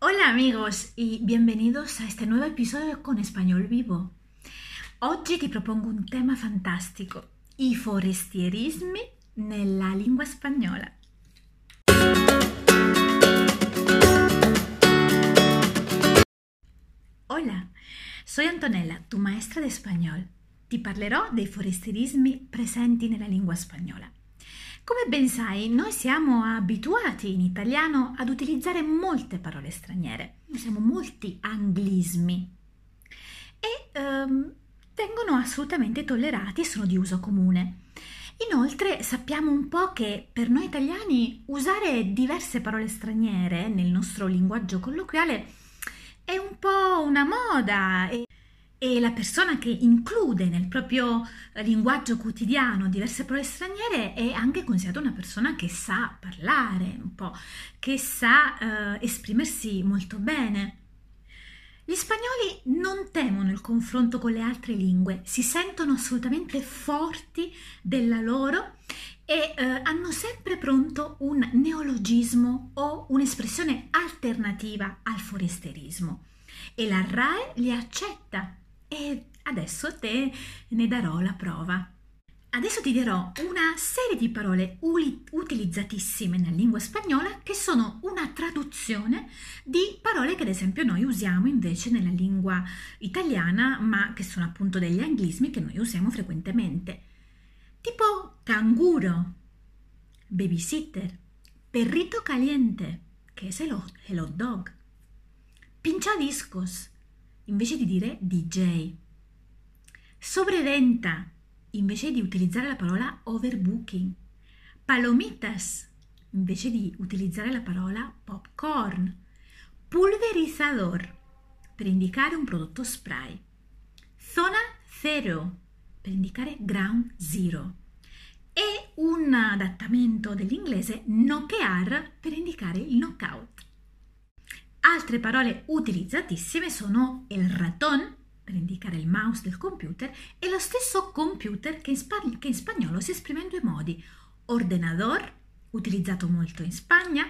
Hola amigos y bienvenidos a este nuevo episodio con Español Vivo. Oggi ti propongo un tema fantastico, i forestierismi nella lingua spagnola. Hola, soy Antonella, tu maestra de español. Ti parlerò dei forestierismi presenti nella lingua spagnola. Come ben sai, noi siamo abituati in italiano ad utilizzare molte parole straniere, usiamo molti anglismi e um, vengono assolutamente tollerati e sono di uso comune. Inoltre sappiamo un po' che per noi italiani usare diverse parole straniere nel nostro linguaggio colloquiale è un po' una moda e e la persona che include nel proprio linguaggio quotidiano diverse parole straniere è anche considerata una persona che sa parlare un po', che sa eh, esprimersi molto bene. Gli spagnoli non temono il confronto con le altre lingue, si sentono assolutamente forti della loro e eh, hanno sempre pronto un neologismo o un'espressione alternativa al foresterismo e la RAE li accetta e adesso te ne darò la prova. Adesso ti dirò una serie di parole utilizzatissime nella lingua spagnola che sono una traduzione di parole che ad esempio noi usiamo invece nella lingua italiana, ma che sono appunto degli anglismi che noi usiamo frequentemente. Tipo canguro, babysitter, perrito caliente, che è hot dog, pinchadiscos, invece di dire DJ. Sobreventa invece di utilizzare la parola overbooking. Palomitas invece di utilizzare la parola popcorn. Pulverizador per indicare un prodotto spray. Zona zero per indicare ground zero. E un adattamento dell'inglese knockear per indicare il knockout. Altre parole utilizzatissime sono il ratón, per indicare il mouse del computer, e lo stesso computer che in, spa- che in spagnolo si esprime in due modi, ordenador, utilizzato molto in Spagna,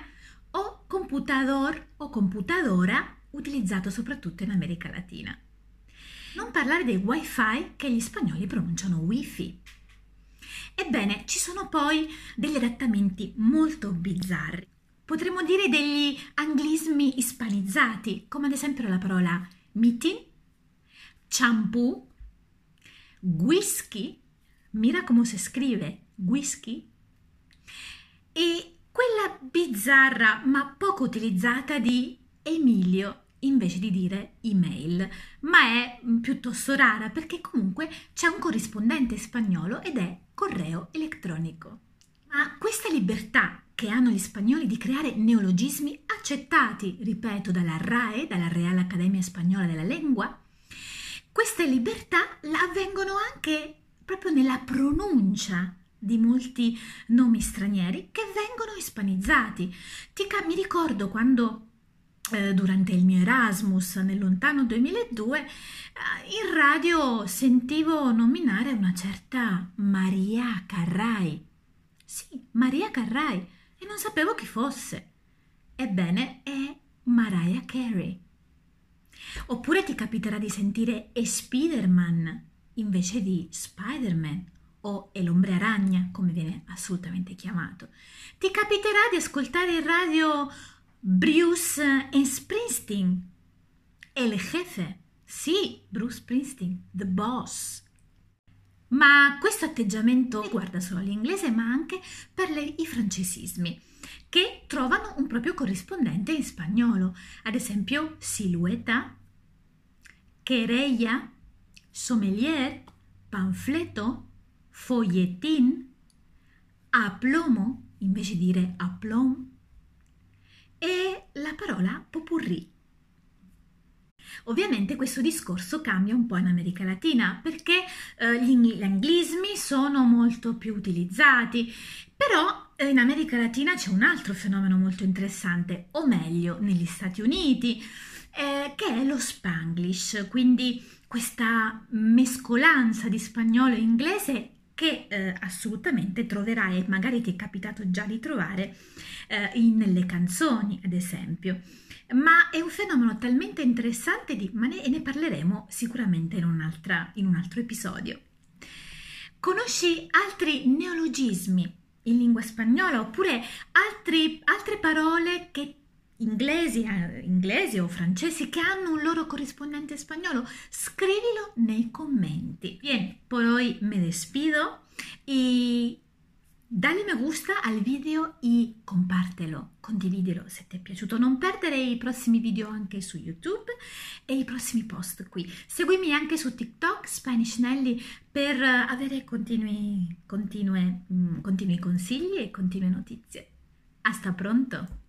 o computador o computadora, utilizzato soprattutto in America Latina. Non parlare dei wifi che gli spagnoli pronunciano wifi. Ebbene, ci sono poi degli adattamenti molto bizzarri potremmo dire degli anglismi ispanizzati, come ad esempio la parola meeting, shampoo, whisky, mira come si scrive whisky, e quella bizzarra ma poco utilizzata di Emilio invece di dire email, ma è piuttosto rara perché comunque c'è un corrispondente spagnolo ed è correo elettronico. Ma questa libertà che hanno gli spagnoli di creare neologismi accettati, ripeto, dalla RAE, dalla Real Accademia Spagnola della Lingua, queste libertà avvengono anche proprio nella pronuncia di molti nomi stranieri che vengono ispanizzati. Ti, mi ricordo quando eh, durante il mio Erasmus nel lontano 2002 eh, in radio sentivo nominare una certa Maria Carrai. Sì, Maria Carrai e non sapevo chi fosse. Ebbene, è Mariah Carey. Oppure ti capiterà di sentire e Spider-Man invece di Spider-Man o è l'ombre aragna, come viene assolutamente chiamato. Ti capiterà di ascoltare in radio Bruce e Springsteen. El jefe. Sì, Bruce Springsteen, the boss. Ma questo atteggiamento riguarda solo l'inglese, ma anche per le, i francesismi, che trovano un proprio corrispondente in spagnolo, ad esempio silueta, querella, sommelier, panfleto, folletín, aplomo, invece di dire aplom, e la parola popurrí Ovviamente questo discorso cambia un po' in America Latina perché eh, gli anglismi sono molto più utilizzati, però eh, in America Latina c'è un altro fenomeno molto interessante, o meglio negli Stati Uniti, eh, che è lo spanglish, quindi questa mescolanza di spagnolo e inglese che eh, assolutamente troverai e magari ti è capitato già di trovare eh, in, nelle canzoni, ad esempio. Ma è un fenomeno talmente interessante di, ma ne, ne parleremo sicuramente in, in un altro episodio. Conosci altri neologismi in lingua spagnola oppure altri, altre parole che inglesi, eh, inglesi o francesi che hanno un loro corrispondente spagnolo, scrivilo nei commenti. Bien, por hoy me despido y dale me gusta al video e compártelo, condividilo se ti è piaciuto. Non perdere i prossimi video anche su YouTube e i prossimi post qui. Seguimi anche su TikTok, Spanish Nelly, per avere continui, continue, mm, continui consigli e continue notizie. Hasta pronto!